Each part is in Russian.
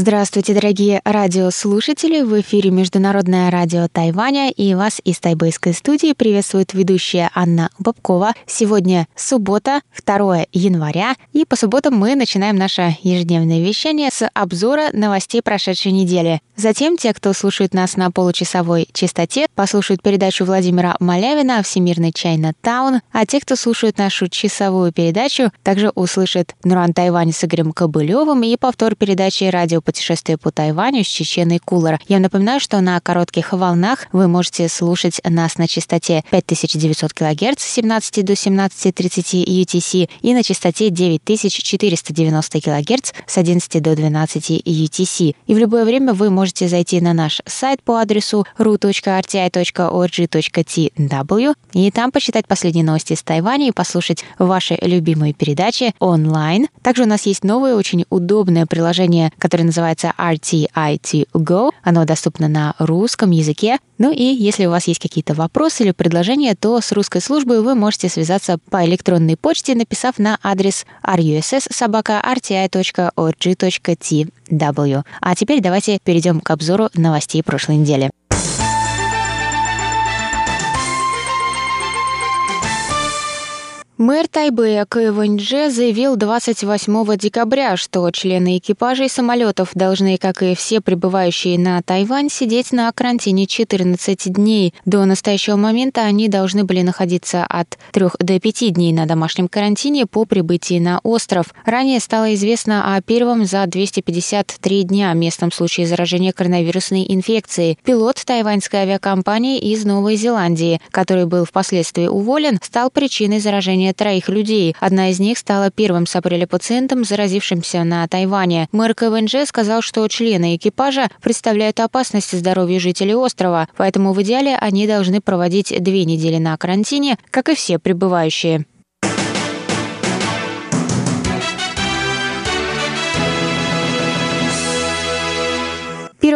Здравствуйте, дорогие радиослушатели! В эфире Международное радио Тайваня и вас из тайбэйской студии приветствует ведущая Анна Бабкова. Сегодня суббота, 2 января, и по субботам мы начинаем наше ежедневное вещание с обзора новостей прошедшей недели. Затем те, кто слушает нас на получасовой частоте, послушают передачу Владимира Малявина «Всемирный Чайна Таун», а те, кто слушает нашу часовую передачу, также услышат Нуран Тайвань с Игорем Кобылевым и повтор передачи «Радио путешествие по Тайваню с Чеченой Кулар. Я напоминаю, что на коротких волнах вы можете слушать нас на частоте 5900 кГц с 17 до 17.30 UTC и на частоте 9490 кГц с 11 до 12 UTC. И в любое время вы можете зайти на наш сайт по адресу ru.rti.org.tw и там почитать последние новости из Тайваня и послушать ваши любимые передачи онлайн. Также у нас есть новое очень удобное приложение, которое называется RTI2Go. Оно доступно на русском языке. Ну и если у вас есть какие-то вопросы или предложения, то с русской службой вы можете связаться по электронной почте, написав на адрес russ.rti.org.tw. А теперь давайте перейдем к обзору новостей прошлой недели. Мэр Тайбэя Кэ Вэньдже заявил 28 декабря, что члены экипажей самолетов должны, как и все прибывающие на Тайвань, сидеть на карантине 14 дней. До настоящего момента они должны были находиться от 3 до 5 дней на домашнем карантине по прибытии на остров. Ранее стало известно о первом за 253 дня местном случае заражения коронавирусной инфекцией. Пилот тайваньской авиакомпании из Новой Зеландии, который был впоследствии уволен, стал причиной заражения заражения троих людей. Одна из них стала первым с апреля пациентом, заразившимся на Тайване. Мэр КВНЖ сказал, что члены экипажа представляют опасность здоровью жителей острова, поэтому в идеале они должны проводить две недели на карантине, как и все прибывающие.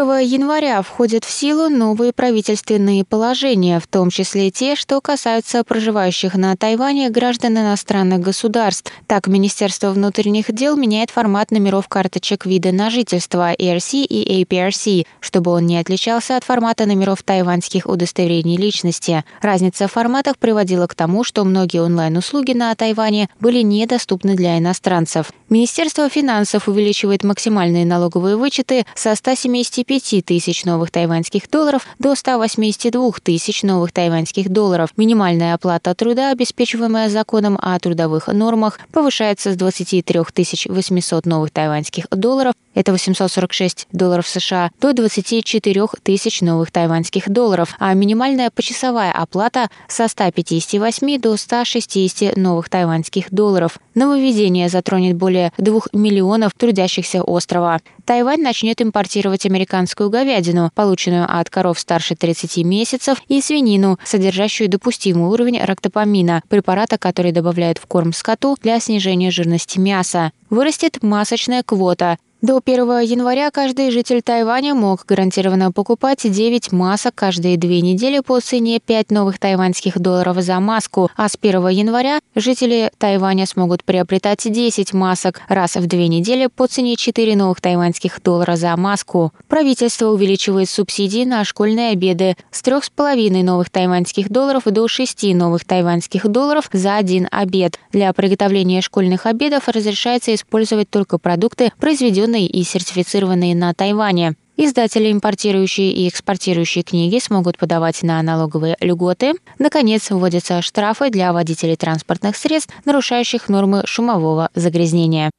Января входят в силу новые правительственные положения, в том числе те, что касаются проживающих на Тайване граждан иностранных государств. Так, Министерство внутренних дел меняет формат номеров карточек вида на жительство ERC и APRC, чтобы он не отличался от формата номеров тайваньских удостоверений личности. Разница в форматах приводила к тому, что многие онлайн-услуги на Тайване были недоступны для иностранцев. Министерство финансов увеличивает максимальные налоговые вычеты со 170 75 тысяч новых тайваньских долларов до 182 тысяч новых тайваньских долларов. Минимальная оплата труда, обеспечиваемая законом о трудовых нормах, повышается с 23 800 новых тайваньских долларов, это 846 долларов США, до 24 тысяч новых тайваньских долларов, а минимальная почасовая оплата со 158 до 160 новых тайваньских долларов. Нововведение затронет более 2 миллионов трудящихся острова. Тайвань начнет импортировать американскую говядину, полученную от коров старше 30 месяцев, и свинину, содержащую допустимый уровень рактопамина, препарата, который добавляют в корм скоту для снижения жирности мяса. Вырастет масочная квота. До 1 января каждый житель Тайваня мог гарантированно покупать 9 масок каждые две недели по цене 5 новых тайваньских долларов за маску, а с 1 января жители Тайваня смогут приобретать 10 масок раз в две недели по цене 4 новых тайваньских доллара за маску. Правительство увеличивает субсидии на школьные обеды с 3,5 новых тайваньских долларов до 6 новых тайваньских долларов за один обед. Для приготовления школьных обедов разрешается использовать только продукты, произведенные разрешенные и сертифицированные на Тайване. Издатели, импортирующие и экспортирующие книги, смогут подавать на налоговые льготы. Наконец, вводятся штрафы для водителей транспортных средств, нарушающих нормы шумового загрязнения.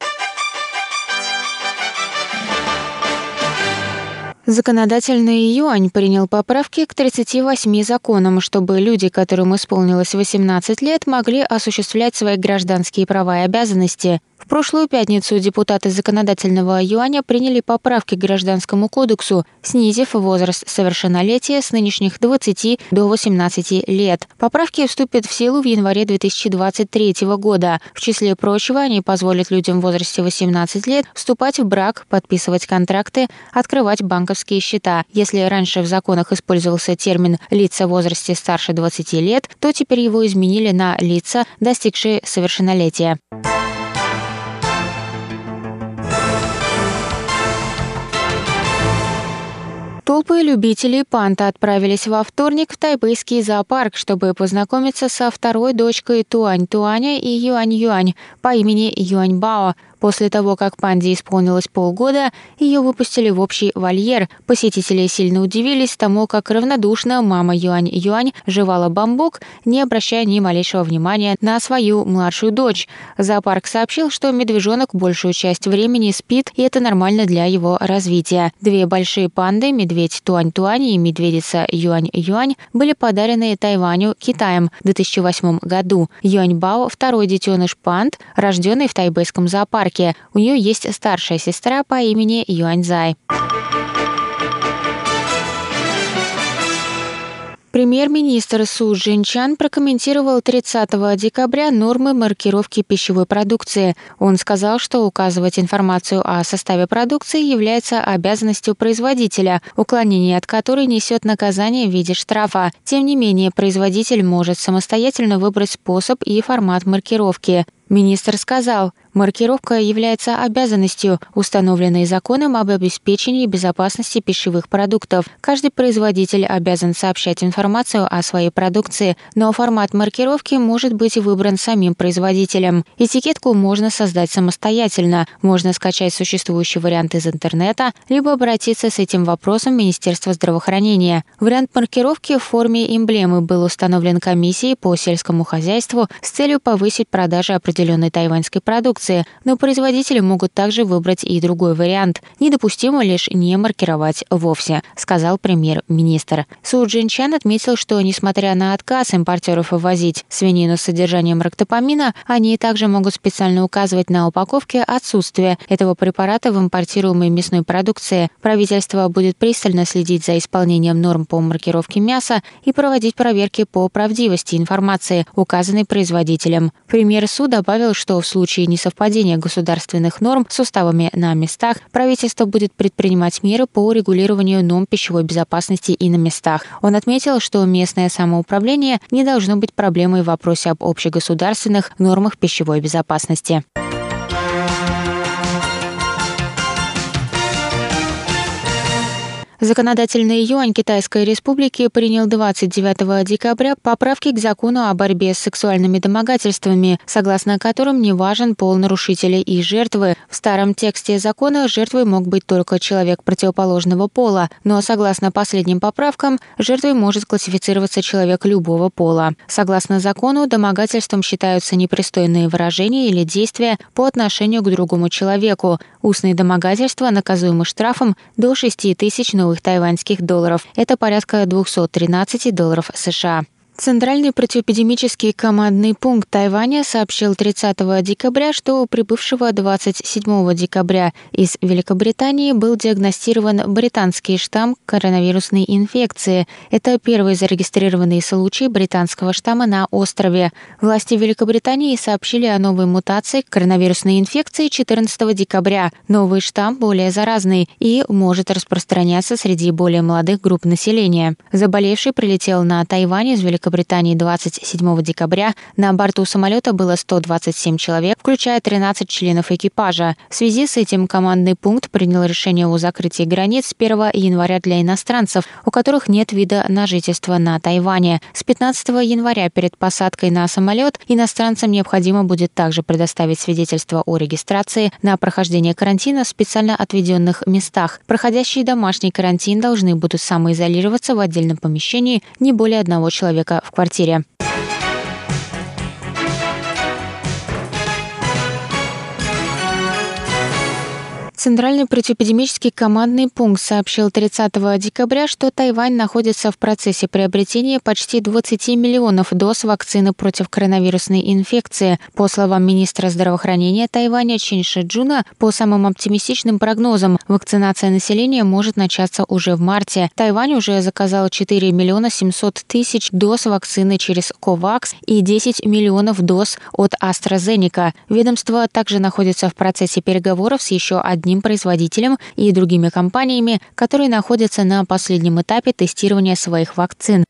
Законодательный юань принял поправки к 38 законам, чтобы люди, которым исполнилось 18 лет, могли осуществлять свои гражданские права и обязанности. В прошлую пятницу депутаты законодательного юаня приняли поправки к Гражданскому кодексу, снизив возраст совершеннолетия с нынешних 20 до 18 лет. Поправки вступят в силу в январе 2023 года. В числе прочего, они позволят людям в возрасте 18 лет вступать в брак, подписывать контракты, открывать банковские счета. Если раньше в законах использовался термин «лица в возрасте старше 20 лет», то теперь его изменили на «лица, достигшие совершеннолетия». Толпы любителей панта отправились во вторник в тайбэйский зоопарк, чтобы познакомиться со второй дочкой Туань-Туаня и Юань-Юань по имени Юань Бао, После того, как панде исполнилось полгода, ее выпустили в общий вольер. Посетители сильно удивились тому, как равнодушно мама Юань-Юань жевала бамбук, не обращая ни малейшего внимания на свою младшую дочь. Зоопарк сообщил, что медвежонок большую часть времени спит, и это нормально для его развития. Две большие панды, медведь Туань-Туань и медведица Юань-Юань, были подарены Тайваню Китаем в 2008 году. Юань-Бао – второй детеныш панд, рожденный в тайбэйском зоопарке. Нью-Йорке. У нее есть старшая сестра по имени Юаньзай. Премьер-министр Су Джинчан прокомментировал 30 декабря нормы маркировки пищевой продукции. Он сказал, что указывать информацию о составе продукции является обязанностью производителя, уклонение от которой несет наказание в виде штрафа. Тем не менее, производитель может самостоятельно выбрать способ и формат маркировки. Министр сказал, маркировка является обязанностью, установленной законом об обеспечении безопасности пищевых продуктов. Каждый производитель обязан сообщать информацию о своей продукции, но формат маркировки может быть выбран самим производителем. Этикетку можно создать самостоятельно, можно скачать существующий вариант из интернета, либо обратиться с этим вопросом в Министерство здравоохранения. Вариант маркировки в форме эмблемы был установлен комиссией по сельскому хозяйству с целью повысить продажи определенных определенной тайваньской продукции, но производители могут также выбрать и другой вариант. Недопустимо лишь не маркировать вовсе, сказал премьер-министр. Су Джинчан отметил, что несмотря на отказ импортеров ввозить свинину с содержанием рактопамина, они также могут специально указывать на упаковке отсутствие этого препарата в импортируемой мясной продукции. Правительство будет пристально следить за исполнением норм по маркировке мяса и проводить проверки по правдивости информации, указанной производителем. Премьер Су добавил, что в случае несовпадения государственных норм с уставами на местах правительство будет предпринимать меры по регулированию норм пищевой безопасности и на местах. Он отметил, что местное самоуправление не должно быть проблемой в вопросе об общегосударственных нормах пищевой безопасности. Законодательный юань Китайской Республики принял 29 декабря поправки к закону о борьбе с сексуальными домогательствами, согласно которым не важен пол нарушителя и жертвы. В старом тексте закона жертвой мог быть только человек противоположного пола, но согласно последним поправкам, жертвой может классифицироваться человек любого пола. Согласно закону, домогательством считаются непристойные выражения или действия по отношению к другому человеку. Устные домогательства наказуемы штрафом до 6 тысяч новых новых тайваньских долларов. Это порядка 213 долларов США. Центральный противоэпидемический командный пункт Тайваня сообщил 30 декабря, что у прибывшего 27 декабря из Великобритании был диагностирован британский штамм коронавирусной инфекции. Это первый зарегистрированный случай британского штамма на острове. Власти Великобритании сообщили о новой мутации коронавирусной инфекции 14 декабря. Новый штамм более заразный и может распространяться среди более молодых групп населения. Заболевший прилетел на Тайвань из Великобритании Великобритании 27 декабря на борту самолета было 127 человек, включая 13 членов экипажа. В связи с этим командный пункт принял решение о закрытии границ с 1 января для иностранцев, у которых нет вида на жительство на Тайване. С 15 января перед посадкой на самолет иностранцам необходимо будет также предоставить свидетельство о регистрации на прохождение карантина в специально отведенных местах. Проходящие домашний карантин должны будут самоизолироваться в отдельном помещении не более одного человека в квартире. Центральный противоэпидемический командный пункт сообщил 30 декабря, что Тайвань находится в процессе приобретения почти 20 миллионов доз вакцины против коронавирусной инфекции. По словам министра здравоохранения Тайваня Чин Шиджуна, по самым оптимистичным прогнозам, вакцинация населения может начаться уже в марте. Тайвань уже заказал 4 миллиона 700 тысяч доз вакцины через COVAX и 10 миллионов доз от AstraZeneca. Ведомство также находится в процессе переговоров с еще одним одним производителем и другими компаниями, которые находятся на последнем этапе тестирования своих вакцин.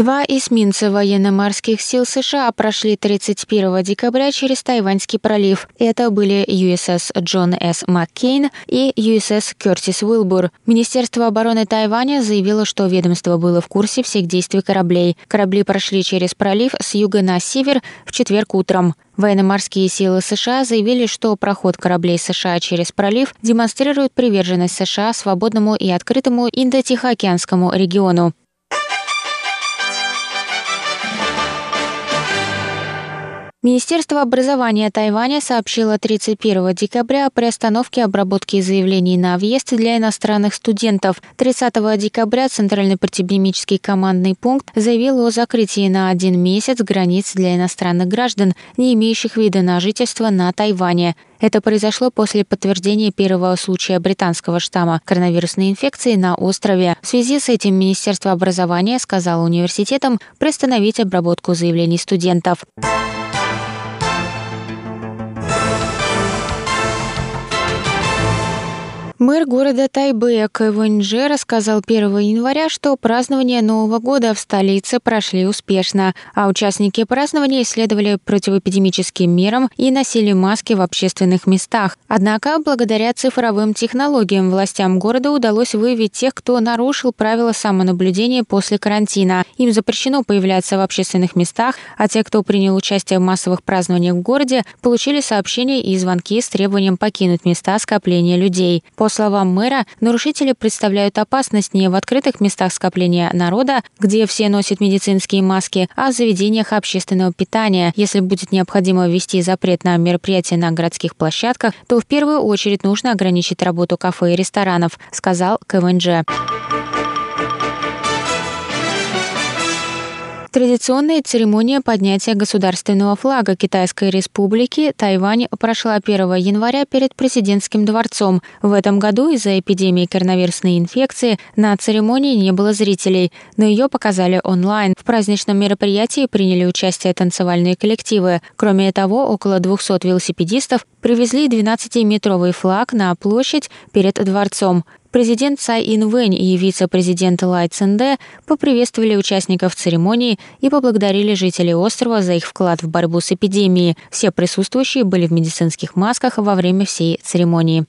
Два эсминца военно-морских сил США прошли 31 декабря через Тайваньский пролив. Это были USS Джон С. Маккейн и USS Кертис Уилбур. Министерство обороны Тайваня заявило, что ведомство было в курсе всех действий кораблей. Корабли прошли через пролив с юга на север в четверг утром. Военно-морские силы США заявили, что проход кораблей США через пролив демонстрирует приверженность США свободному и открытому Индо-Тихоокеанскому региону. Министерство образования Тайваня сообщило 31 декабря о приостановке обработки заявлений на въезд для иностранных студентов. 30 декабря Центральный противоэпидемический командный пункт заявил о закрытии на один месяц границ для иностранных граждан, не имеющих вида на жительство на Тайване. Это произошло после подтверждения первого случая британского штамма коронавирусной инфекции на острове. В связи с этим Министерство образования сказало университетам приостановить обработку заявлений студентов. Мэр города Тайбэя Кэвэньже рассказал 1 января, что празднования Нового года в столице прошли успешно, а участники празднования исследовали противоэпидемическим мерам и носили маски в общественных местах. Однако, благодаря цифровым технологиям властям города удалось выявить тех, кто нарушил правила самонаблюдения после карантина. Им запрещено появляться в общественных местах, а те, кто принял участие в массовых празднованиях в городе, получили сообщения и звонки с требованием покинуть места скопления людей словам мэра, нарушители представляют опасность не в открытых местах скопления народа, где все носят медицинские маски, а в заведениях общественного питания. Если будет необходимо ввести запрет на мероприятия на городских площадках, то в первую очередь нужно ограничить работу кафе и ресторанов, сказал КВНЖ. Традиционная церемония поднятия государственного флага Китайской Республики Тайвань прошла 1 января перед президентским дворцом. В этом году из-за эпидемии коронавирусной инфекции на церемонии не было зрителей, но ее показали онлайн. В праздничном мероприятии приняли участие танцевальные коллективы. Кроме того, около 200 велосипедистов привезли 12-метровый флаг на площадь перед дворцом. Президент Цай Инвэнь и вице-президент Лай Цинде поприветствовали участников церемонии и поблагодарили жителей острова за их вклад в борьбу с эпидемией. Все присутствующие были в медицинских масках во время всей церемонии.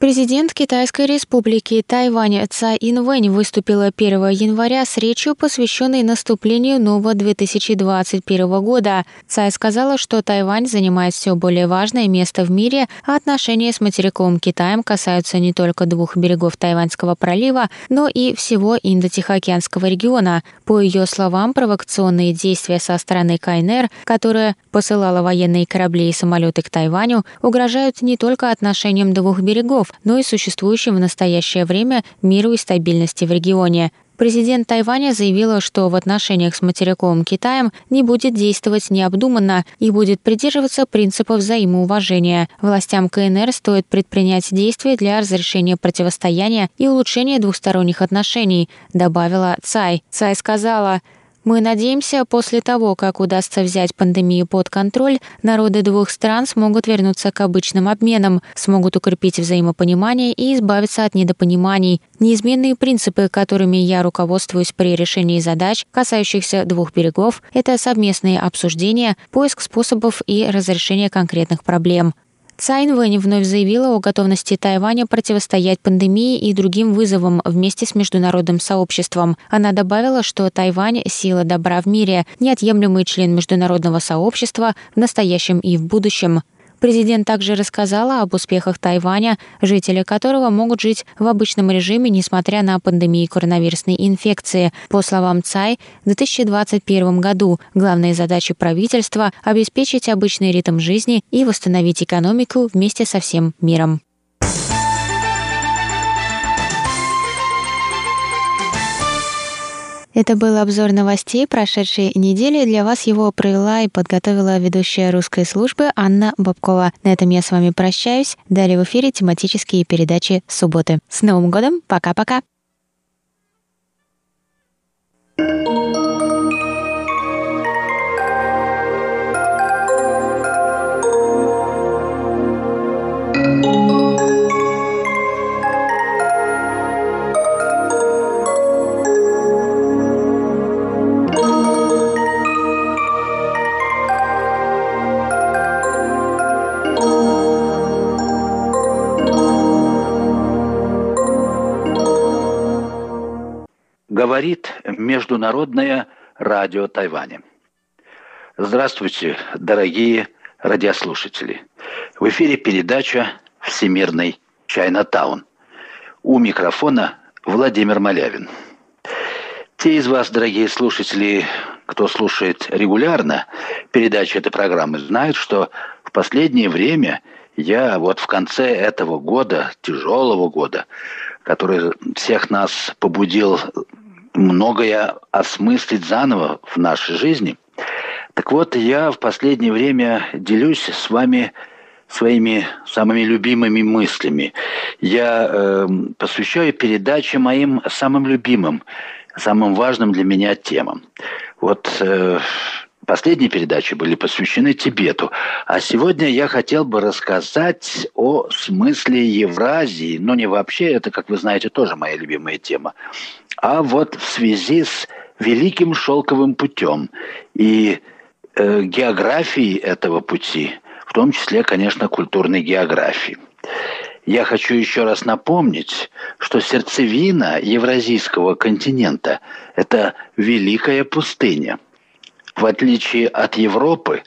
Президент Китайской республики Тайвань Цай Инвэнь выступила 1 января с речью, посвященной наступлению нового 2021 года. Цай сказала, что Тайвань занимает все более важное место в мире, а отношения с материковым Китаем касаются не только двух берегов Тайваньского пролива, но и всего Индо-Тихоокеанского региона. По ее словам, провокационные действия со стороны КНР, которая посылала военные корабли и самолеты к Тайваню, угрожают не только отношениям двух берегов, но и существующим в настоящее время миру и стабильности в регионе. Президент Тайваня заявила, что в отношениях с материковым Китаем не будет действовать необдуманно и будет придерживаться принципов взаимоуважения. Властям КНР стоит предпринять действия для разрешения противостояния и улучшения двухсторонних отношений, добавила Цай. Цай сказала, мы надеемся, после того, как удастся взять пандемию под контроль, народы двух стран смогут вернуться к обычным обменам, смогут укрепить взаимопонимание и избавиться от недопониманий. Неизменные принципы, которыми я руководствуюсь при решении задач, касающихся двух берегов, это совместные обсуждения, поиск способов и разрешение конкретных проблем. Цай Инвэнь вновь заявила о готовности Тайваня противостоять пандемии и другим вызовам вместе с международным сообществом. Она добавила, что Тайвань – сила добра в мире, неотъемлемый член международного сообщества в настоящем и в будущем. Президент также рассказала об успехах Тайваня, жители которого могут жить в обычном режиме, несмотря на пандемию коронавирусной инфекции. По словам Цай, в 2021 году главные задачи правительства – обеспечить обычный ритм жизни и восстановить экономику вместе со всем миром. Это был обзор новостей прошедшей недели. Для вас его провела и подготовила ведущая русской службы Анна Бабкова. На этом я с вами прощаюсь. Далее в эфире тематические передачи субботы. С Новым годом! Пока-пока! Говорит Международное радио Тайваня. Здравствуйте, дорогие радиослушатели. В эфире передача «Всемирный Чайнатаун». У микрофона Владимир Малявин. Те из вас, дорогие слушатели, кто слушает регулярно передачи этой программы, знают, что в последнее время я вот в конце этого года, тяжелого года, который всех нас побудил многое осмыслить заново в нашей жизни. Так вот, я в последнее время делюсь с вами своими самыми любимыми мыслями. Я э, посвящаю передачи моим самым любимым, самым важным для меня темам. Вот э, Последние передачи были посвящены Тибету. А сегодня я хотел бы рассказать о смысле Евразии. Но не вообще, это, как вы знаете, тоже моя любимая тема. А вот в связи с Великим Шелковым путем и э, географией этого пути, в том числе, конечно, культурной географии. Я хочу еще раз напомнить, что сердцевина Евразийского континента – это великая пустыня – в отличие от Европы,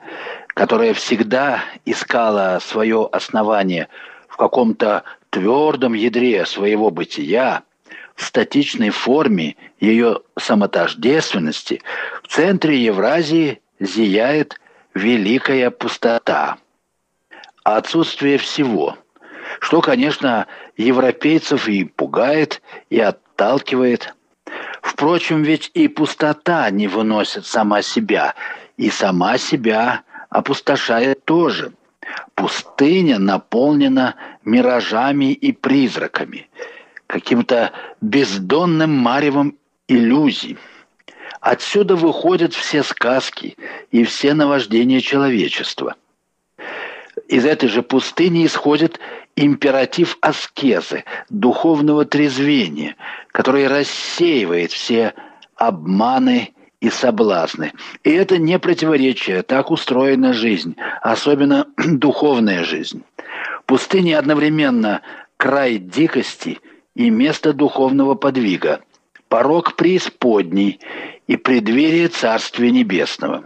которая всегда искала свое основание в каком-то твердом ядре своего бытия, в статичной форме ее самотождественности, в центре Евразии зияет великая пустота, отсутствие всего, что, конечно, европейцев и пугает, и отталкивает – Впрочем, ведь и пустота не выносит сама себя, и сама себя опустошает тоже. Пустыня наполнена миражами и призраками, каким-то бездонным маревом иллюзий. Отсюда выходят все сказки и все наваждения человечества. Из этой же пустыни исходит императив аскезы, духовного трезвения, который рассеивает все обманы и соблазны. И это не противоречие, так устроена жизнь, особенно духовная жизнь. Пустыня одновременно край дикости и место духовного подвига, порог преисподней и преддверие Царствия Небесного.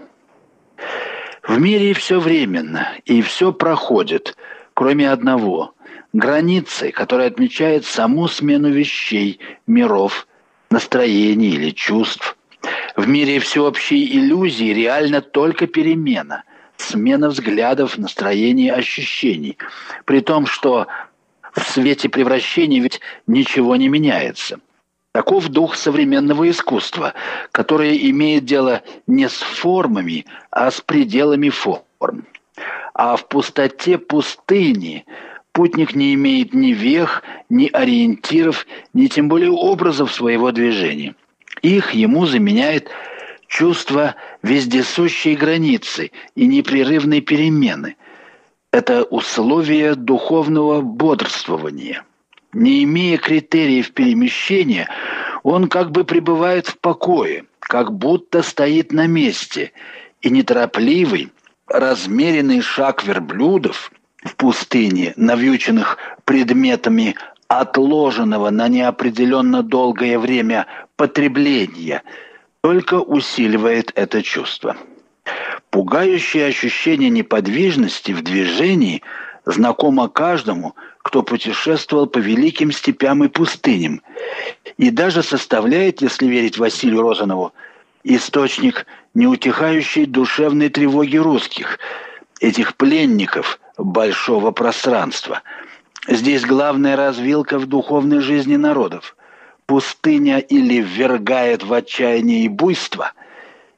В мире все временно, и все проходит, кроме одного границы, которая отмечает саму смену вещей, миров, настроений или чувств. В мире всеобщей иллюзии реально только перемена, смена взглядов, настроений, ощущений. При том, что в свете превращения ведь ничего не меняется. Таков дух современного искусства, которое имеет дело не с формами, а с пределами форм. А в пустоте пустыни – Путник не имеет ни вех, ни ориентиров, ни тем более образов своего движения. Их ему заменяет чувство вездесущей границы и непрерывной перемены. Это условие духовного бодрствования. Не имея критериев перемещения, он как бы пребывает в покое, как будто стоит на месте, и неторопливый, размеренный шаг верблюдов в пустыне, навьюченных предметами отложенного на неопределенно долгое время потребления, только усиливает это чувство. Пугающее ощущение неподвижности в движении знакомо каждому, кто путешествовал по великим степям и пустыням, и даже составляет, если верить Василию Розанову, источник неутихающей душевной тревоги русских, этих пленников большого пространства. Здесь главная развилка в духовной жизни народов. Пустыня или ввергает в отчаяние и буйство,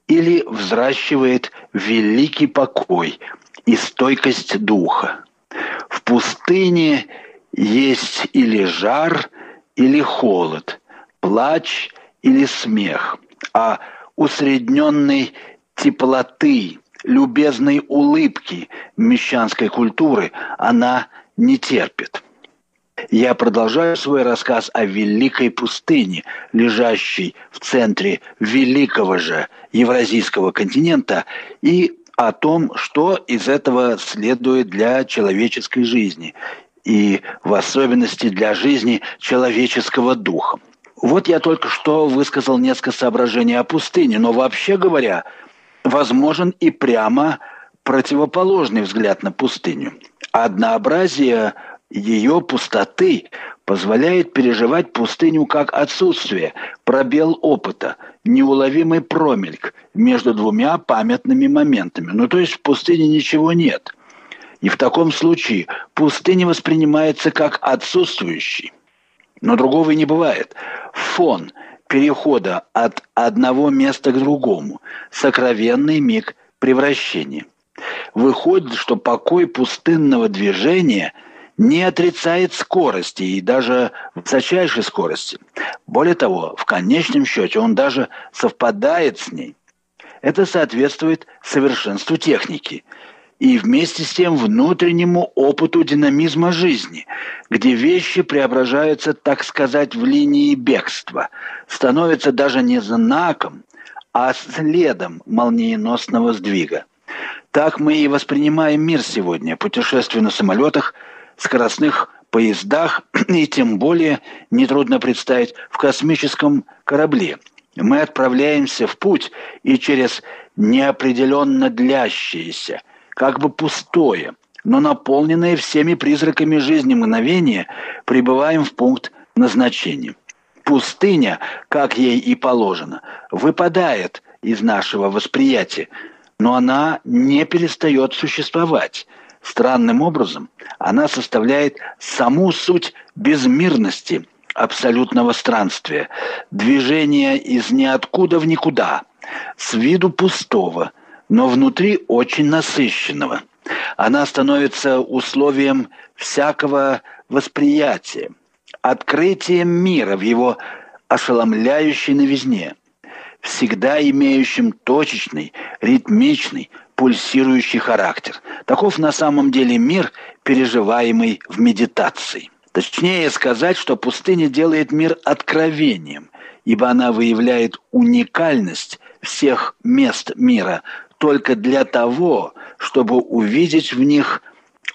или взращивает великий покой и стойкость духа. В пустыне есть или жар, или холод, плач или смех, а усредненной теплоты, любезной улыбки мещанской культуры она не терпит. Я продолжаю свой рассказ о великой пустыне, лежащей в центре великого же евразийского континента, и о том, что из этого следует для человеческой жизни, и в особенности для жизни человеческого духа. Вот я только что высказал несколько соображений о пустыне, но вообще говоря, возможен и прямо противоположный взгляд на пустыню. Однообразие ее пустоты позволяет переживать пустыню как отсутствие, пробел опыта, неуловимый промельк между двумя памятными моментами. Ну, то есть в пустыне ничего нет. И в таком случае пустыня воспринимается как отсутствующий. Но другого и не бывает. Фон перехода от одного места к другому, сокровенный миг превращения. Выходит, что покой пустынного движения не отрицает скорости и даже высочайшей скорости. Более того, в конечном счете он даже совпадает с ней. Это соответствует совершенству техники – и вместе с тем внутреннему опыту динамизма жизни, где вещи преображаются, так сказать, в линии бегства, становятся даже не знаком, а следом молниеносного сдвига. Так мы и воспринимаем мир сегодня, путешествуя на самолетах, скоростных поездах и тем более нетрудно представить в космическом корабле. Мы отправляемся в путь и через неопределенно длящиеся – как бы пустое, но наполненное всеми призраками жизни мгновение, прибываем в пункт назначения. Пустыня, как ей и положено, выпадает из нашего восприятия, но она не перестает существовать. Странным образом она составляет саму суть безмирности абсолютного странствия, движения из ниоткуда в никуда, с виду пустого, но внутри очень насыщенного. Она становится условием всякого восприятия, открытием мира в его ошеломляющей новизне, всегда имеющим точечный, ритмичный, пульсирующий характер. Таков на самом деле мир, переживаемый в медитации. Точнее сказать, что пустыня делает мир откровением, ибо она выявляет уникальность всех мест мира, только для того, чтобы увидеть в них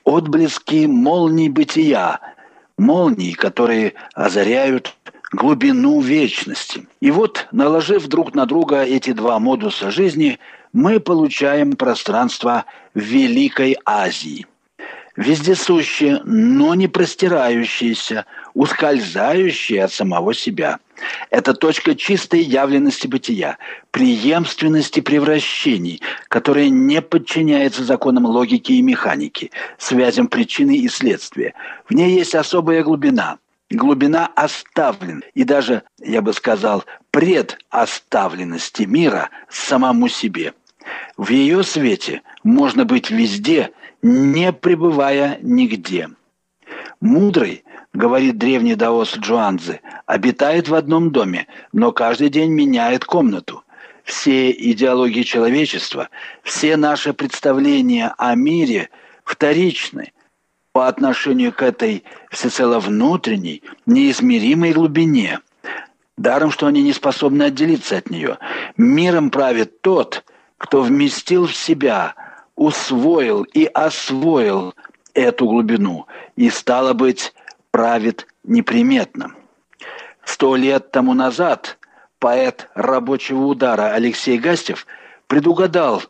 отблески молний бытия, молний, которые озаряют глубину вечности. И вот, наложив друг на друга эти два модуса жизни, мы получаем пространство Великой Азии – вездесущее, но не простирающееся, ускользающее от самого себя. Это точка чистой явленности бытия, преемственности превращений, которая не подчиняется законам логики и механики, связям причины и следствия. В ней есть особая глубина – глубина оставлен и даже, я бы сказал, предоставленности мира самому себе. В ее свете можно быть везде – не пребывая нигде. Мудрый, говорит древний даос Джуанзы, обитает в одном доме, но каждый день меняет комнату. Все идеологии человечества, все наши представления о мире вторичны по отношению к этой всецело внутренней, неизмеримой глубине. Даром, что они не способны отделиться от нее. Миром правит тот, кто вместил в себя – усвоил и освоил эту глубину и, стало быть, правит неприметно. Сто лет тому назад поэт рабочего удара Алексей Гастев предугадал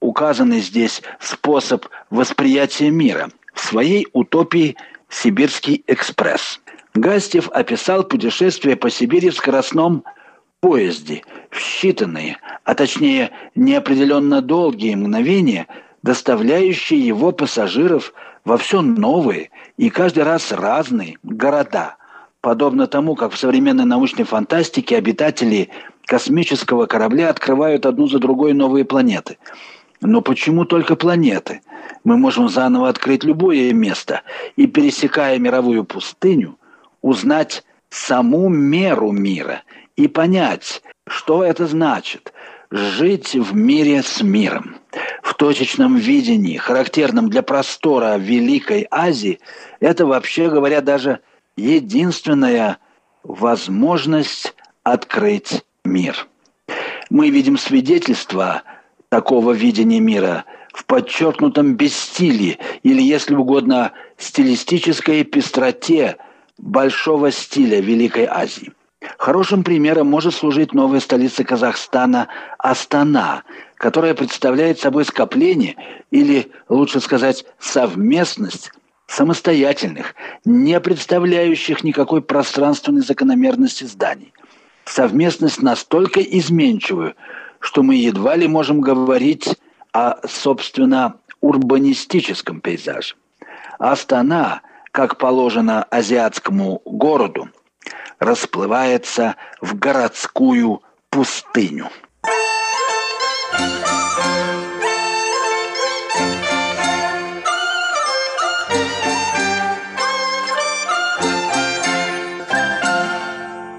указанный здесь способ восприятия мира в своей утопии «Сибирский экспресс». Гастев описал путешествие по Сибири в скоростном поезде в считанные, а точнее неопределенно долгие мгновения, доставляющие его пассажиров во все новые и каждый раз разные города. Подобно тому, как в современной научной фантастике обитатели космического корабля открывают одну за другой новые планеты. Но почему только планеты? Мы можем заново открыть любое место и, пересекая мировую пустыню, узнать саму меру мира и понять, что это значит – жить в мире с миром. В точечном видении, характерном для простора Великой Азии, это, вообще говоря, даже единственная возможность открыть мир. Мы видим свидетельства такого видения мира в подчеркнутом бессилии или, если угодно, стилистической пестроте большого стиля Великой Азии. Хорошим примером может служить новая столица Казахстана Астана, которая представляет собой скопление или, лучше сказать, совместность самостоятельных, не представляющих никакой пространственной закономерности зданий. Совместность настолько изменчивую, что мы едва ли можем говорить о, собственно, урбанистическом пейзаже. Астана, как положено азиатскому городу, расплывается в городскую пустыню.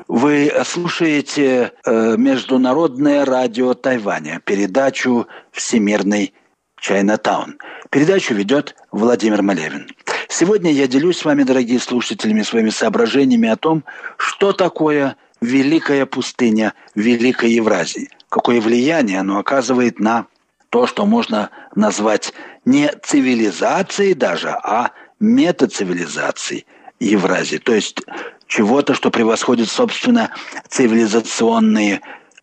Вы слушаете э, Международное радио Тайваня, передачу «Всемирный Чайнатаун». Передачу ведет Владимир Малевин. Сегодня я делюсь с вами, дорогие слушатели, своими соображениями о том, что такое Великая пустыня Великой Евразии, какое влияние оно оказывает на то, что можно назвать не цивилизацией даже, а метацивилизацией Евразии, то есть чего-то, что превосходит, собственно, цивилизационные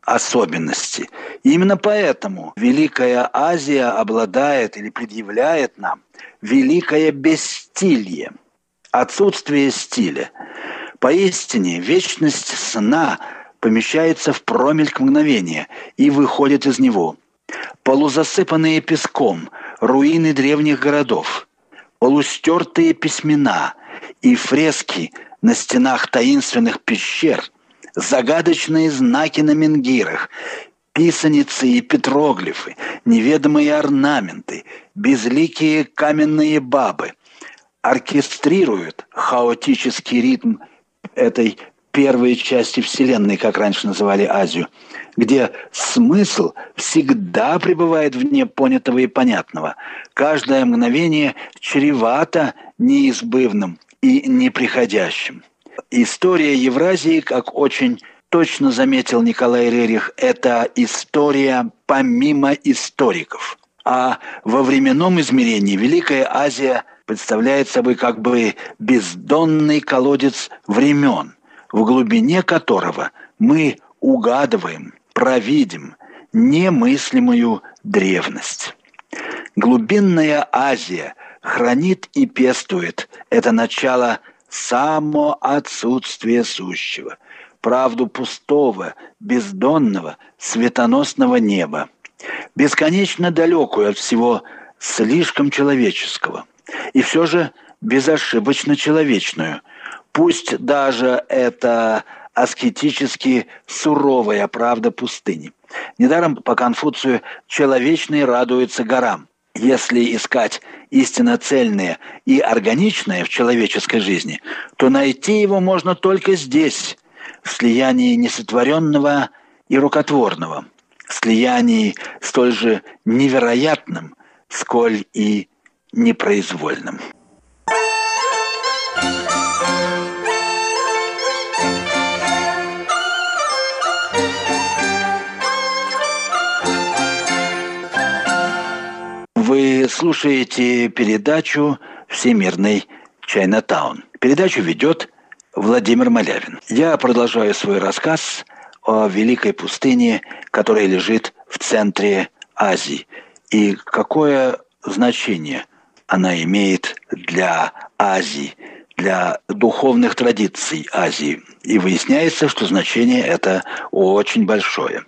особенности. Именно поэтому Великая Азия обладает или предъявляет нам великое бесстилье, отсутствие стиля. Поистине, вечность сна помещается в промельк мгновения и выходит из него. Полузасыпанные песком руины древних городов, полустертые письмена и фрески на стенах таинственных пещер – загадочные знаки на менгирах, писаницы и петроглифы, неведомые орнаменты, безликие каменные бабы оркестрируют хаотический ритм этой первой части Вселенной, как раньше называли Азию, где смысл всегда пребывает вне понятого и понятного. Каждое мгновение чревато неизбывным и неприходящим. История Евразии, как очень точно заметил Николай Рерих, это история помимо историков. А во временном измерении Великая Азия представляет собой как бы бездонный колодец времен, в глубине которого мы угадываем, провидим немыслимую древность. Глубинная Азия хранит и пестует это начало само отсутствие сущего, правду пустого, бездонного, светоносного неба, бесконечно далекую от всего слишком человеческого, и все же безошибочно человечную, пусть даже это аскетически суровая правда пустыни. Недаром по Конфуцию человечный радуется горам. Если искать истинно цельное и органичное в человеческой жизни, то найти его можно только здесь, в слиянии несотворенного и рукотворного, в слиянии столь же невероятным, сколь и непроизвольным. Слушаете передачу «Всемирный Чайнатаун». Передачу ведет Владимир Малявин. Я продолжаю свой рассказ о великой пустыне, которая лежит в центре Азии. и какое значение она имеет для Азии, для духовных традиций Азии. И выясняется, что значение это очень большое.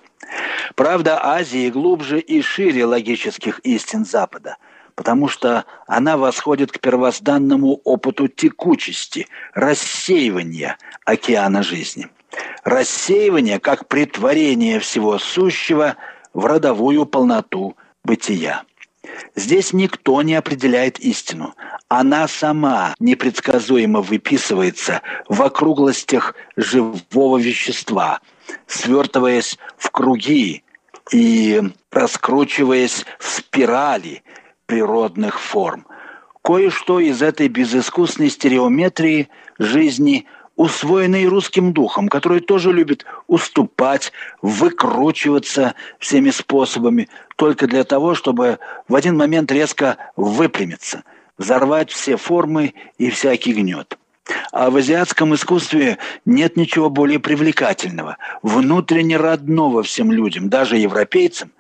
Правда, Азия глубже и шире логических истин Запада, потому что она восходит к первозданному опыту текучести, рассеивания океана жизни. Рассеивание как притворение всего сущего в родовую полноту бытия. Здесь никто не определяет истину. Она сама непредсказуемо выписывается в округлостях живого вещества, свертываясь в круги и раскручиваясь в спирали природных форм. Кое-что из этой безыскусной стереометрии жизни – усвоенный русским духом, который тоже любит уступать, выкручиваться всеми способами, только для того, чтобы в один момент резко выпрямиться, взорвать все формы и всякий гнет. А в азиатском искусстве нет ничего более привлекательного, внутренне родного всем людям, даже европейцам,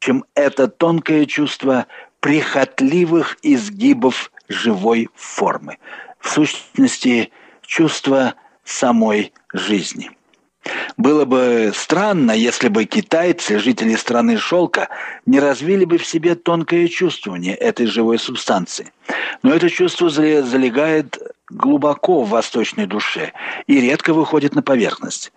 чем это тонкое чувство прихотливых изгибов живой формы. В сущности, чувство самой жизни. Было бы странно, если бы китайцы, жители страны шелка, не развили бы в себе тонкое чувствование этой живой субстанции. Но это чувство залегает глубоко в восточной душе и редко выходит на поверхность.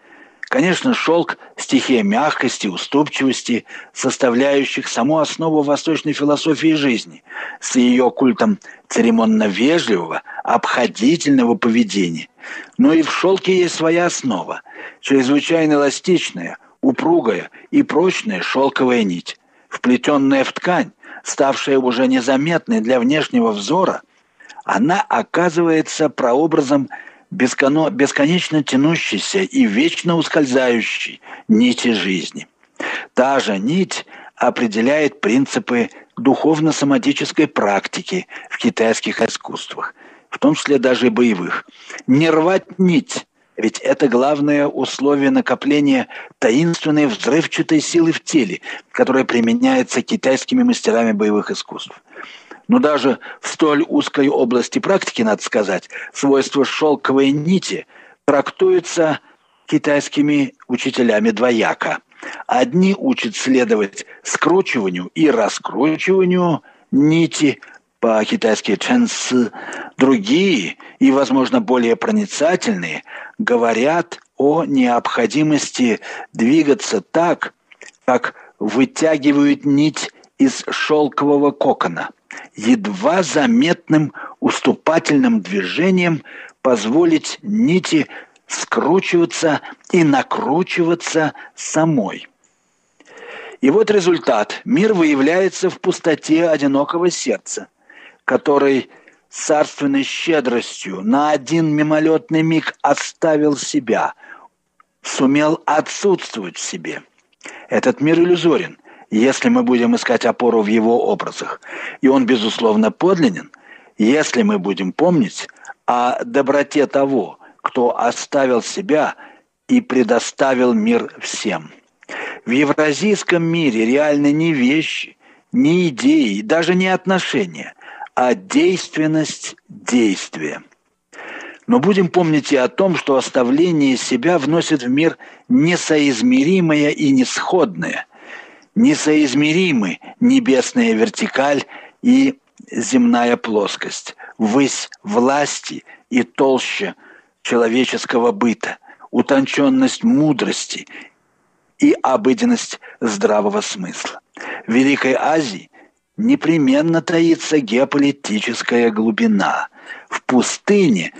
Конечно, шелк – стихия мягкости, уступчивости, составляющих саму основу восточной философии жизни, с ее культом церемонно-вежливого, обходительного поведения. Но и в шелке есть своя основа – чрезвычайно эластичная, упругая и прочная шелковая нить, вплетенная в ткань, ставшая уже незаметной для внешнего взора, она оказывается прообразом – бесконечно тянущейся и вечно ускользающей нити жизни. Та же нить определяет принципы духовно-соматической практики в китайских искусствах, в том числе даже и боевых. Не рвать нить, ведь это главное условие накопления таинственной взрывчатой силы в теле, которая применяется китайскими мастерами боевых искусств. Но даже в столь узкой области практики, надо сказать, свойства шелковой нити трактуются китайскими учителями двояко. Одни учат следовать скручиванию и раскручиванию нити по-китайски чэнсы, другие и, возможно, более проницательные говорят о необходимости двигаться так, как вытягивают нить из шелкового кокона – едва заметным уступательным движением позволить нити скручиваться и накручиваться самой. И вот результат. Мир выявляется в пустоте одинокого сердца, который царственной щедростью на один мимолетный миг оставил себя, сумел отсутствовать в себе. Этот мир иллюзорен если мы будем искать опору в его образах. И он, безусловно, подлинен, если мы будем помнить о доброте того, кто оставил себя и предоставил мир всем. В евразийском мире реально не вещи, не идеи, даже не отношения, а действенность действия. Но будем помнить и о том, что оставление себя вносит в мир несоизмеримое и несходное – несоизмеримы небесная вертикаль и земная плоскость, высь власти и толще человеческого быта, утонченность мудрости и обыденность здравого смысла. В Великой Азии непременно таится геополитическая глубина. В пустыне,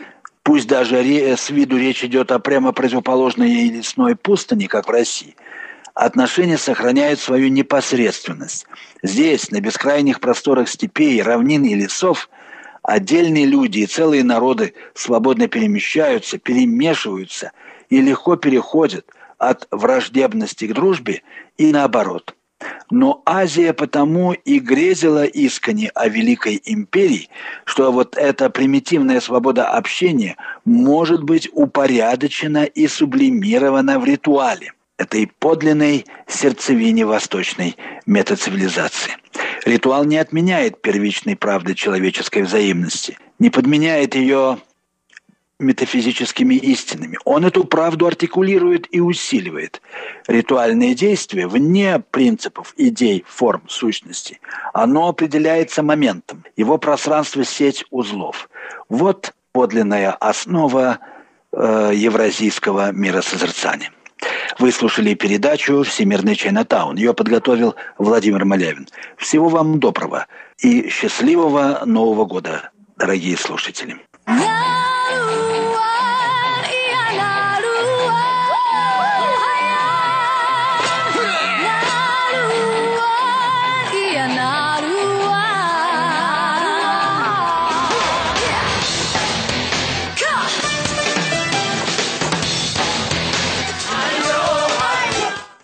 пусть даже с виду речь идет о прямо противоположной ей лесной пустыне, как в России – отношения сохраняют свою непосредственность. Здесь, на бескрайних просторах степей, равнин и лесов, отдельные люди и целые народы свободно перемещаются, перемешиваются и легко переходят от враждебности к дружбе и наоборот. Но Азия потому и грезила искренне о Великой Империи, что вот эта примитивная свобода общения может быть упорядочена и сублимирована в ритуале – этой подлинной сердцевине восточной метацивилизации. Ритуал не отменяет первичной правды человеческой взаимности, не подменяет ее метафизическими истинами. Он эту правду артикулирует и усиливает. Ритуальные действия вне принципов, идей, форм, сущности. Оно определяется моментом. Его пространство – сеть узлов. Вот подлинная основа э, евразийского миросозерцания. Вы слушали передачу «Всемирный Чайнатаун». Ее подготовил Владимир Малявин. Всего вам доброго и счастливого Нового года, дорогие слушатели.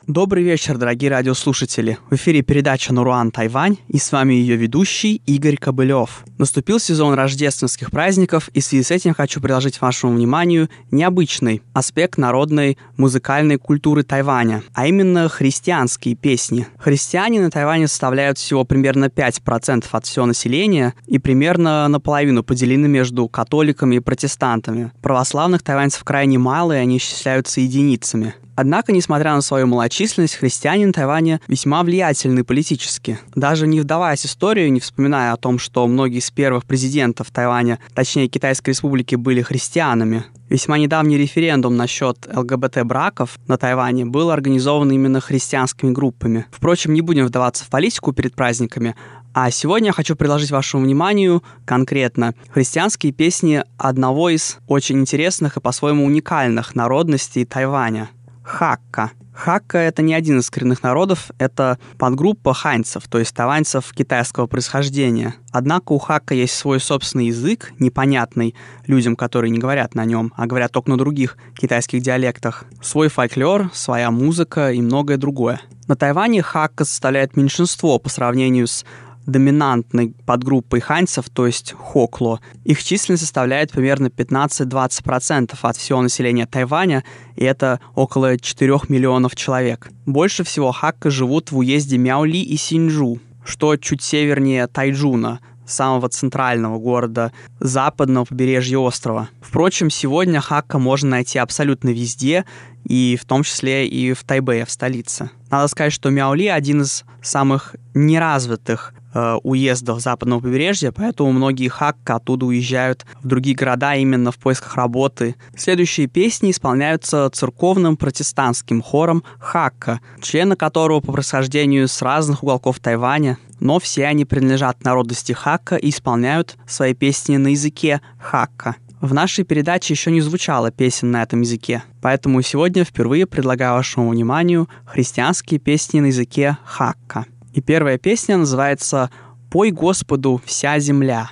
Добрый вечер, дорогие радиослушатели. В эфире передача «Наруан Тайвань» и с вами ее ведущий Игорь Кобылев. Наступил сезон рождественских праздников, и в связи с этим хочу предложить вашему вниманию необычный аспект народной музыкальной культуры Тайваня, а именно христианские песни. Христиане на Тайване составляют всего примерно 5% от всего населения и примерно наполовину поделены между католиками и протестантами. Православных тайваньцев крайне мало, и они исчисляются единицами. Однако, несмотря на свою малочисленность, христиане на Тайване весьма влиятельны политически. Даже не вдаваясь в историю, не вспоминая о том, что многие из первых президентов Тайваня, точнее Китайской республики, были христианами, Весьма недавний референдум насчет ЛГБТ-браков на Тайване был организован именно христианскими группами. Впрочем, не будем вдаваться в политику перед праздниками, а сегодня я хочу предложить вашему вниманию конкретно христианские песни одного из очень интересных и по-своему уникальных народностей Тайваня – Хакка. Хакка — это не один из коренных народов, это подгруппа ханьцев, то есть таваньцев китайского происхождения. Однако у Хакка есть свой собственный язык, непонятный людям, которые не говорят на нем, а говорят только на других китайских диалектах, свой фольклор, своя музыка и многое другое. На Тайване Хакка составляет меньшинство по сравнению с доминантной подгруппой ханьцев, то есть хокло. Их численность составляет примерно 15-20% от всего населения Тайваня, и это около 4 миллионов человек. Больше всего хакка живут в уезде Мяули и Синджу, что чуть севернее Тайджуна, самого центрального города западного побережья острова. Впрочем, сегодня хакка можно найти абсолютно везде, и в том числе и в Тайбэе, в столице. Надо сказать, что Мяули один из самых неразвитых э, уездов западного побережья, поэтому многие хакка оттуда уезжают в другие города именно в поисках работы. Следующие песни исполняются церковным протестантским хором хакка, члены которого по происхождению с разных уголков Тайваня, но все они принадлежат народности хакка и исполняют свои песни на языке хакка. В нашей передаче еще не звучало песен на этом языке, поэтому сегодня впервые предлагаю вашему вниманию христианские песни на языке хакка. И первая песня называется «Пой Господу вся земля».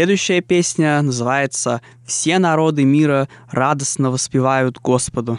Следующая песня называется «Все народы мира радостно воспевают Господу».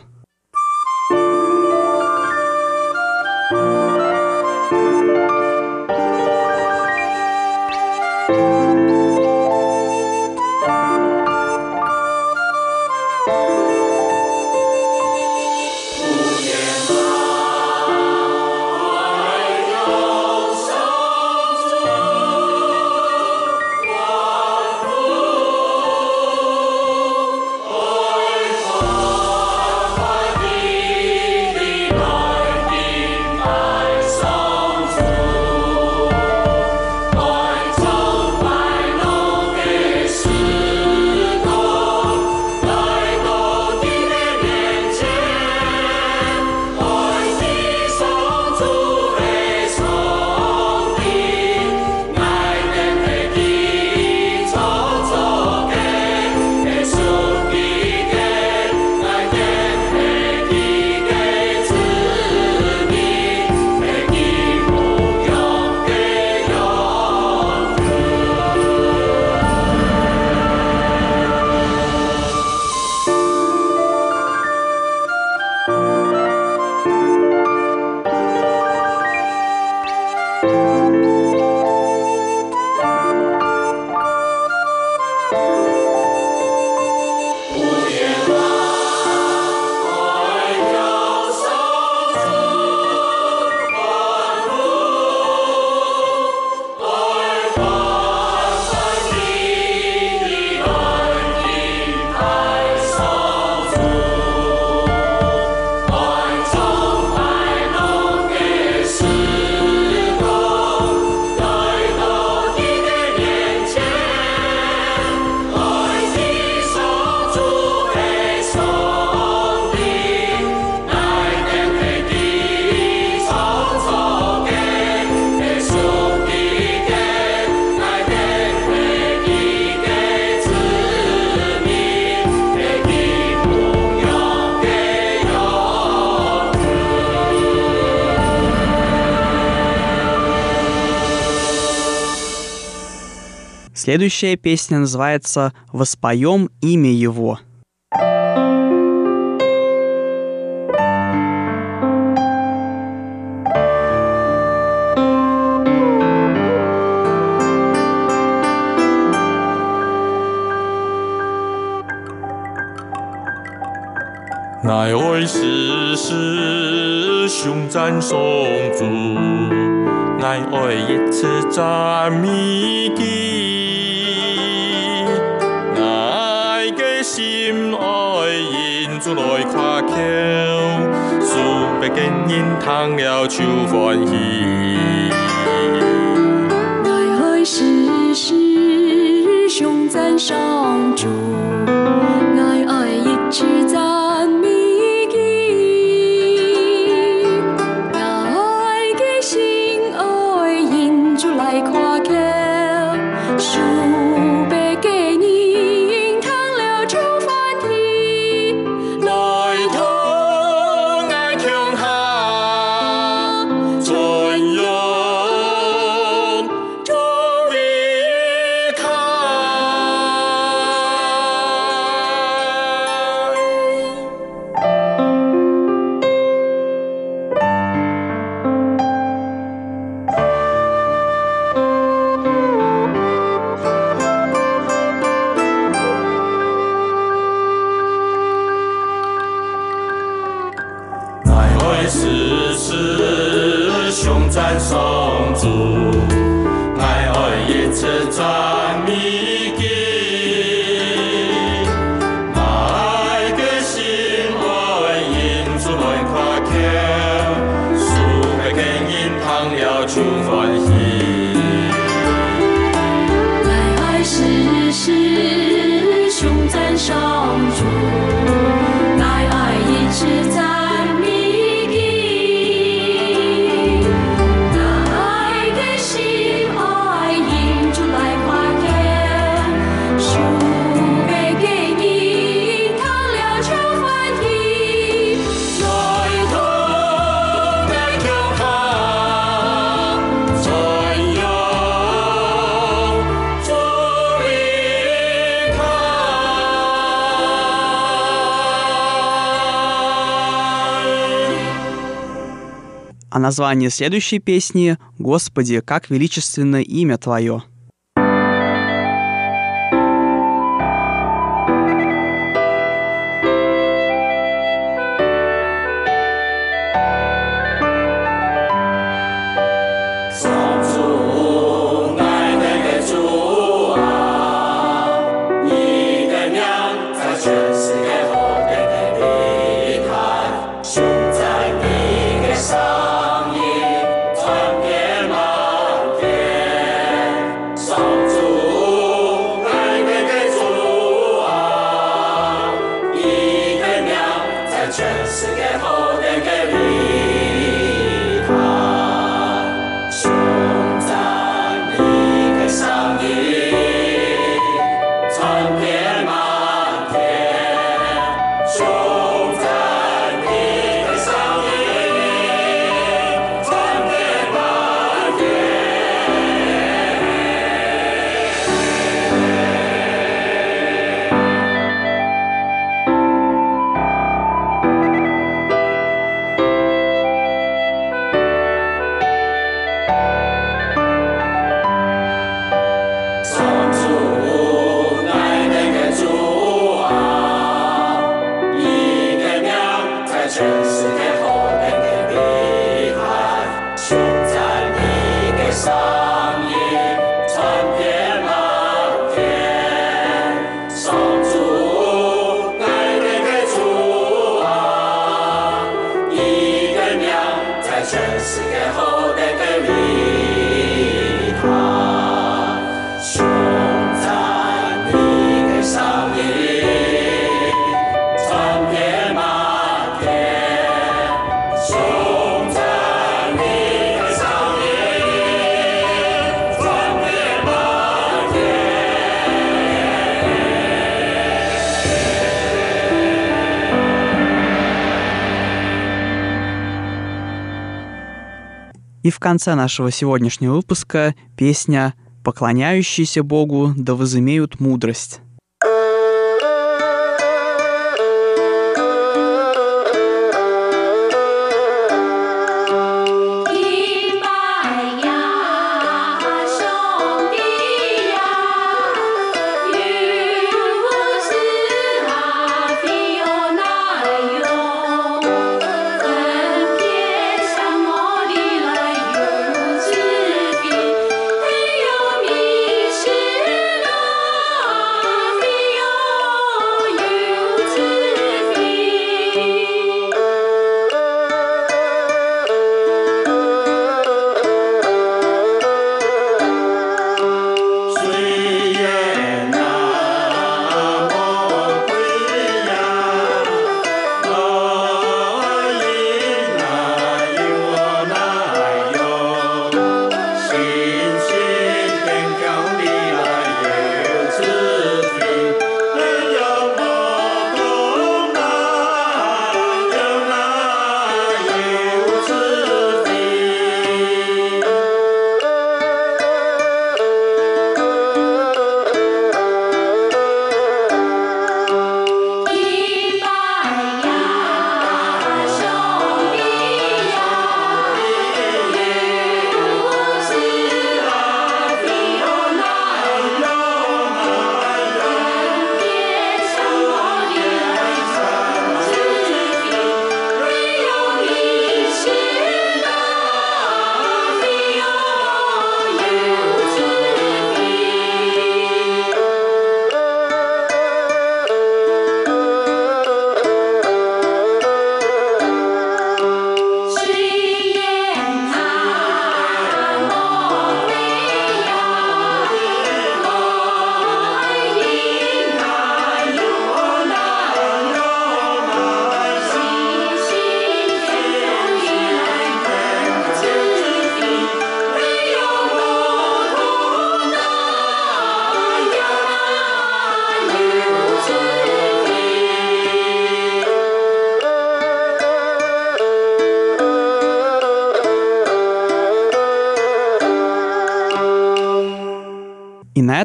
Следующая песня называется «Воспоем имя Его».乃为世世雄赞颂主，乃为一次赞美基。 唱了秋欢喜，奈何世事胸襟少。Название следующей песни «Господи, как величественно имя Твое». В конце нашего сегодняшнего выпуска песня «Поклоняющиеся Богу да возымеют мудрость».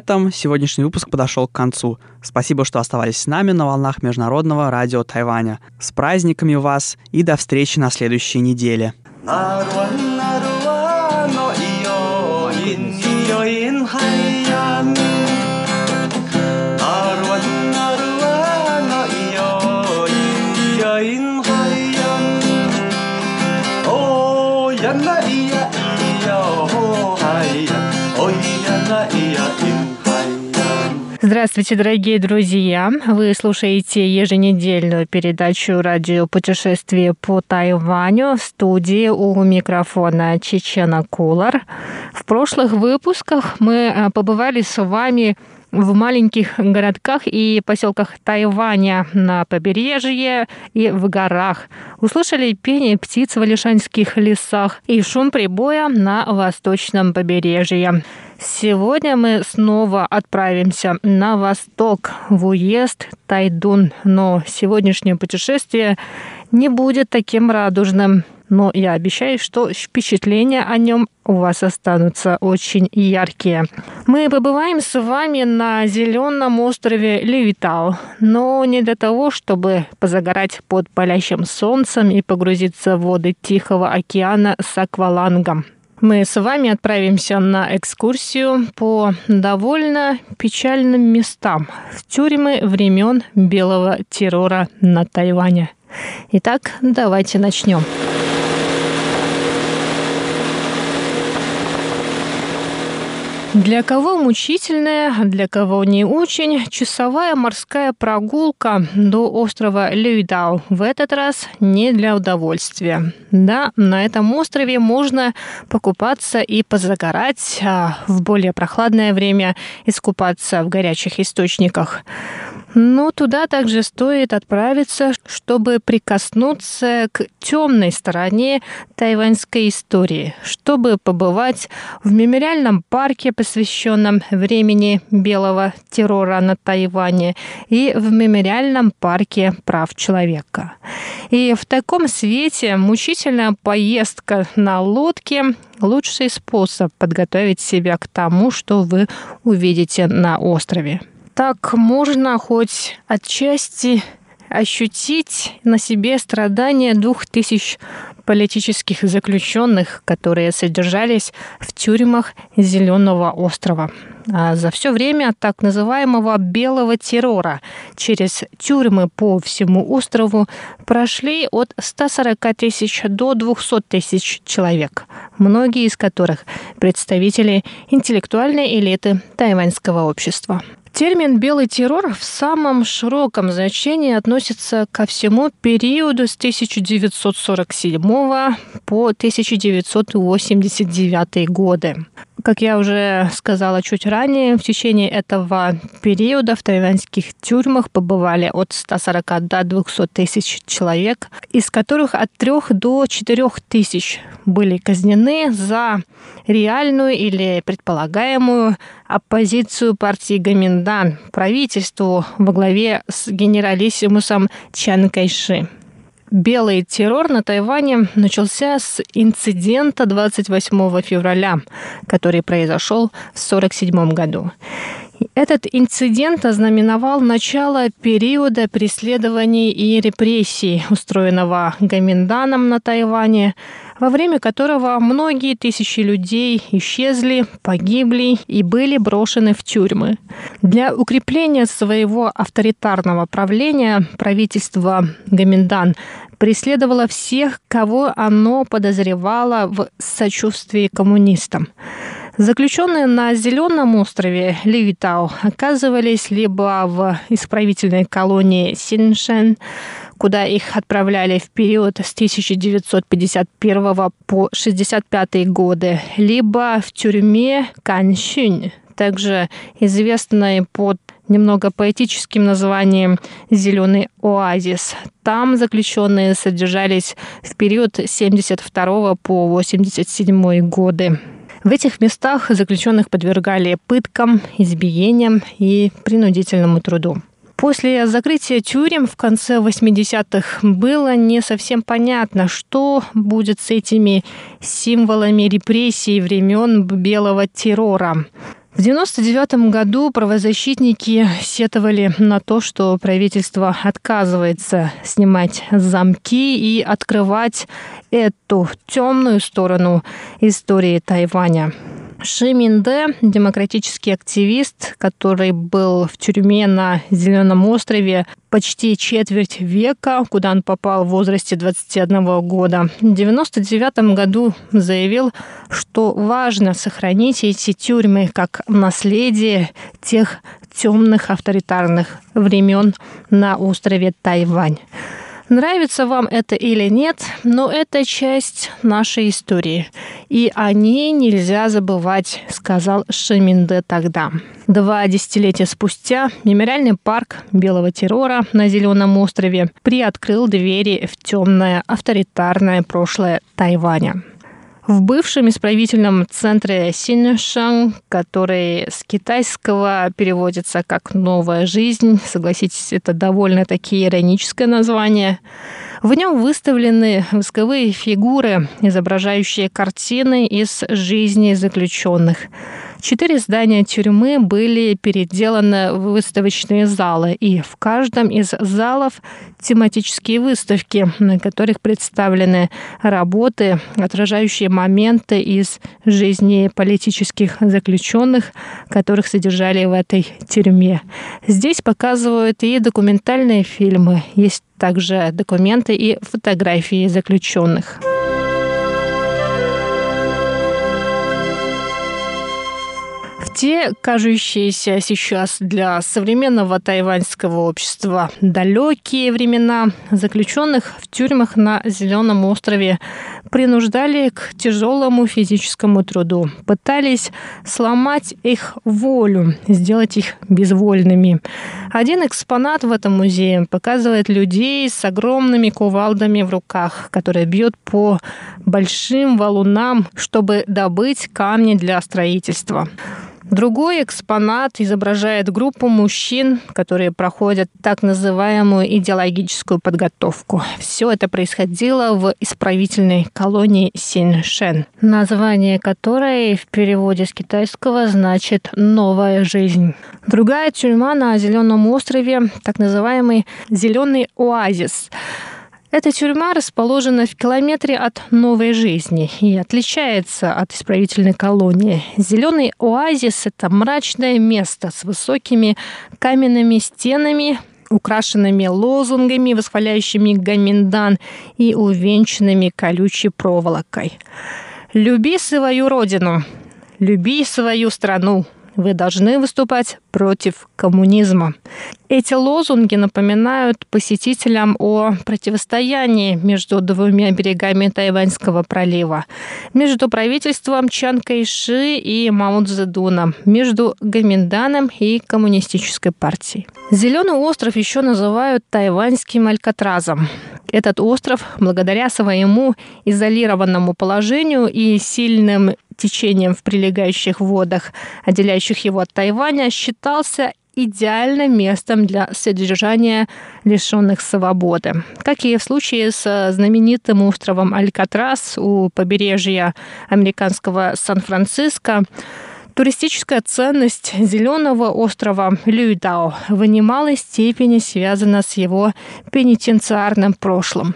Этом сегодняшний выпуск подошел к концу. Спасибо, что оставались с нами на волнах Международного радио Тайваня. С праздниками вас и до встречи на следующей неделе. Здравствуйте, дорогие друзья! Вы слушаете еженедельную передачу радио «Путешествие по Тайваню» в студии у микрофона Чечена Кулар. В прошлых выпусках мы э, побывали с вами в маленьких городках и поселках Тайваня на побережье и в горах. Услышали пение птиц в Алишанских лесах и шум прибоя на восточном побережье. Сегодня мы снова отправимся на восток, в уезд Тайдун, но сегодняшнее путешествие не будет таким радужным но я обещаю, что впечатления о нем у вас останутся очень яркие. Мы побываем с вами на зеленом острове Левитау, но не для того, чтобы позагорать под палящим солнцем и погрузиться в воды Тихого океана с аквалангом. Мы с вами отправимся на экскурсию по довольно печальным местам тюрьмы времен белого террора на Тайване. Итак, давайте начнем. Для кого мучительная, для кого не очень, часовая морская прогулка до острова Люйдау в этот раз не для удовольствия. Да, на этом острове можно покупаться и позагорать, а в более прохладное время искупаться в горячих источниках. Но туда также стоит отправиться, чтобы прикоснуться к темной стороне тайваньской истории, чтобы побывать в мемориальном парке, посвященном времени белого террора на Тайване, и в мемориальном парке прав человека. И в таком свете мучительная поездка на лодке лучший способ подготовить себя к тому, что вы увидите на острове так можно хоть отчасти ощутить на себе страдания двух тысяч политических заключенных, которые содержались в тюрьмах Зеленого острова. А за все время так называемого белого террора через тюрьмы по всему острову прошли от 140 тысяч до 200 тысяч человек, многие из которых представители интеллектуальной элиты тайваньского общества. Термин «белый террор» в самом широком значении относится ко всему периоду с 1947 по 1989 годы. Как я уже сказала чуть ранее, в течение этого периода в тайваньских тюрьмах побывали от 140 до 200 тысяч человек, из которых от 3 до 4 тысяч были казнены за реальную или предполагаемую оппозицию партии Гаминдан правительству во главе с генералиссимусом Чан Кайши. Белый террор на Тайване начался с инцидента 28 февраля, который произошел в 1947 году. Этот инцидент ознаменовал начало периода преследований и репрессий, устроенного Гаминданом на Тайване, во время которого многие тысячи людей исчезли, погибли и были брошены в тюрьмы. Для укрепления своего авторитарного правления правительство Гаминдан преследовало всех, кого оно подозревало в сочувствии коммунистам. Заключенные на Зеленом острове Ливитау оказывались либо в исправительной колонии Синшен, куда их отправляли в период с 1951 по 1965 годы, либо в тюрьме Каншюнь, также известной под немного поэтическим названием «Зеленый оазис». Там заключенные содержались в период с 72 по 87 годы. В этих местах заключенных подвергали пыткам, избиениям и принудительному труду. После закрытия тюрем в конце 80-х было не совсем понятно, что будет с этими символами репрессий времен белого террора. В 1999 году правозащитники сетовали на то, что правительство отказывается снимать замки и открывать эту темную сторону истории Тайваня. Ши Минде, демократический активист, который был в тюрьме на Зеленом острове почти четверть века, куда он попал в возрасте 21 года. В 1999 году заявил, что важно сохранить эти тюрьмы как наследие тех темных авторитарных времен на острове Тайвань. Нравится вам это или нет, но это часть нашей истории. И о ней нельзя забывать, сказал Шеминде тогда. Два десятилетия спустя мемориальный парк белого террора на Зеленом острове приоткрыл двери в темное авторитарное прошлое Тайваня в бывшем исправительном центре Синьшан, который с китайского переводится как «новая жизнь». Согласитесь, это довольно-таки ироническое название. В нем выставлены восковые фигуры, изображающие картины из жизни заключенных. Четыре здания тюрьмы были переделаны в выставочные залы, и в каждом из залов тематические выставки, на которых представлены работы, отражающие моменты из жизни политических заключенных, которых содержали в этой тюрьме. Здесь показывают и документальные фильмы, есть также документы и фотографии заключенных. Те, кажущиеся сейчас для современного тайваньского общества далекие времена, заключенных в тюрьмах на Зеленом острове принуждали к тяжелому физическому труду, пытались сломать их волю, сделать их безвольными. Один экспонат в этом музее показывает людей с огромными кувалдами в руках, которые бьют по большим валунам, чтобы добыть камни для строительства. Другой экспонат изображает группу мужчин, которые проходят так называемую идеологическую подготовку. Все это происходило в исправительной колонии Синьшен, название которой в переводе с китайского значит «новая жизнь». Другая тюрьма на Зеленом острове, так называемый «Зеленый оазис», эта тюрьма расположена в километре от новой жизни и отличается от исправительной колонии. Зеленый оазис – это мрачное место с высокими каменными стенами, украшенными лозунгами, восхваляющими Гаминдан и увенчанными колючей проволокой. «Люби свою родину, люби свою страну, вы должны выступать против коммунизма. Эти лозунги напоминают посетителям о противостоянии между двумя берегами Тайваньского пролива, между правительством Чан Кайши и Мао Цзэдуна, между Гаминданом и Коммунистической партией. Зеленый остров еще называют тайваньским Алькатразом. Этот остров, благодаря своему изолированному положению и сильным течением в прилегающих водах, отделяющих его от Тайваня, считался идеальным местом для содержания лишенных свободы. Как и в случае с знаменитым островом Алькатрас у побережья американского Сан-Франциско, Туристическая ценность зеленого острова Люйдао в немалой степени связана с его пенитенциарным прошлым.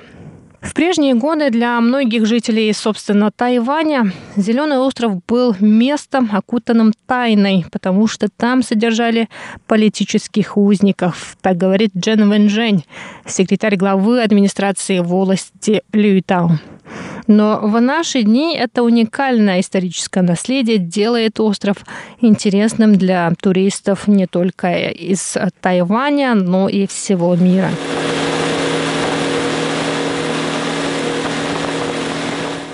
В прежние годы для многих жителей, собственно, Тайваня Зеленый остров был местом, окутанным тайной, потому что там содержали политических узников, так говорит Джен Вэньжэнь, секретарь главы администрации волости Люйтау. Но в наши дни это уникальное историческое наследие делает остров интересным для туристов не только из Тайваня, но и всего мира.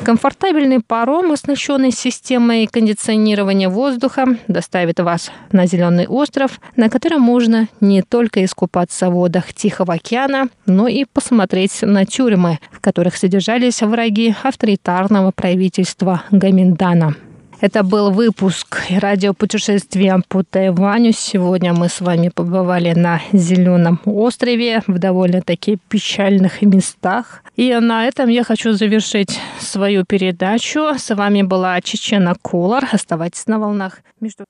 Комфортабельный паром, оснащенный системой кондиционирования воздуха, доставит вас на Зеленый остров, на котором можно не только искупаться в водах Тихого океана, но и посмотреть на тюрьмы, в которых содержались враги авторитарного правительства Гаминдана. Это был выпуск радиопутешествия по Тайваню. Сегодня мы с вами побывали на Зеленом острове в довольно-таки печальных местах. И на этом я хочу завершить свою передачу. С вами была Чечена Колор. Оставайтесь на волнах между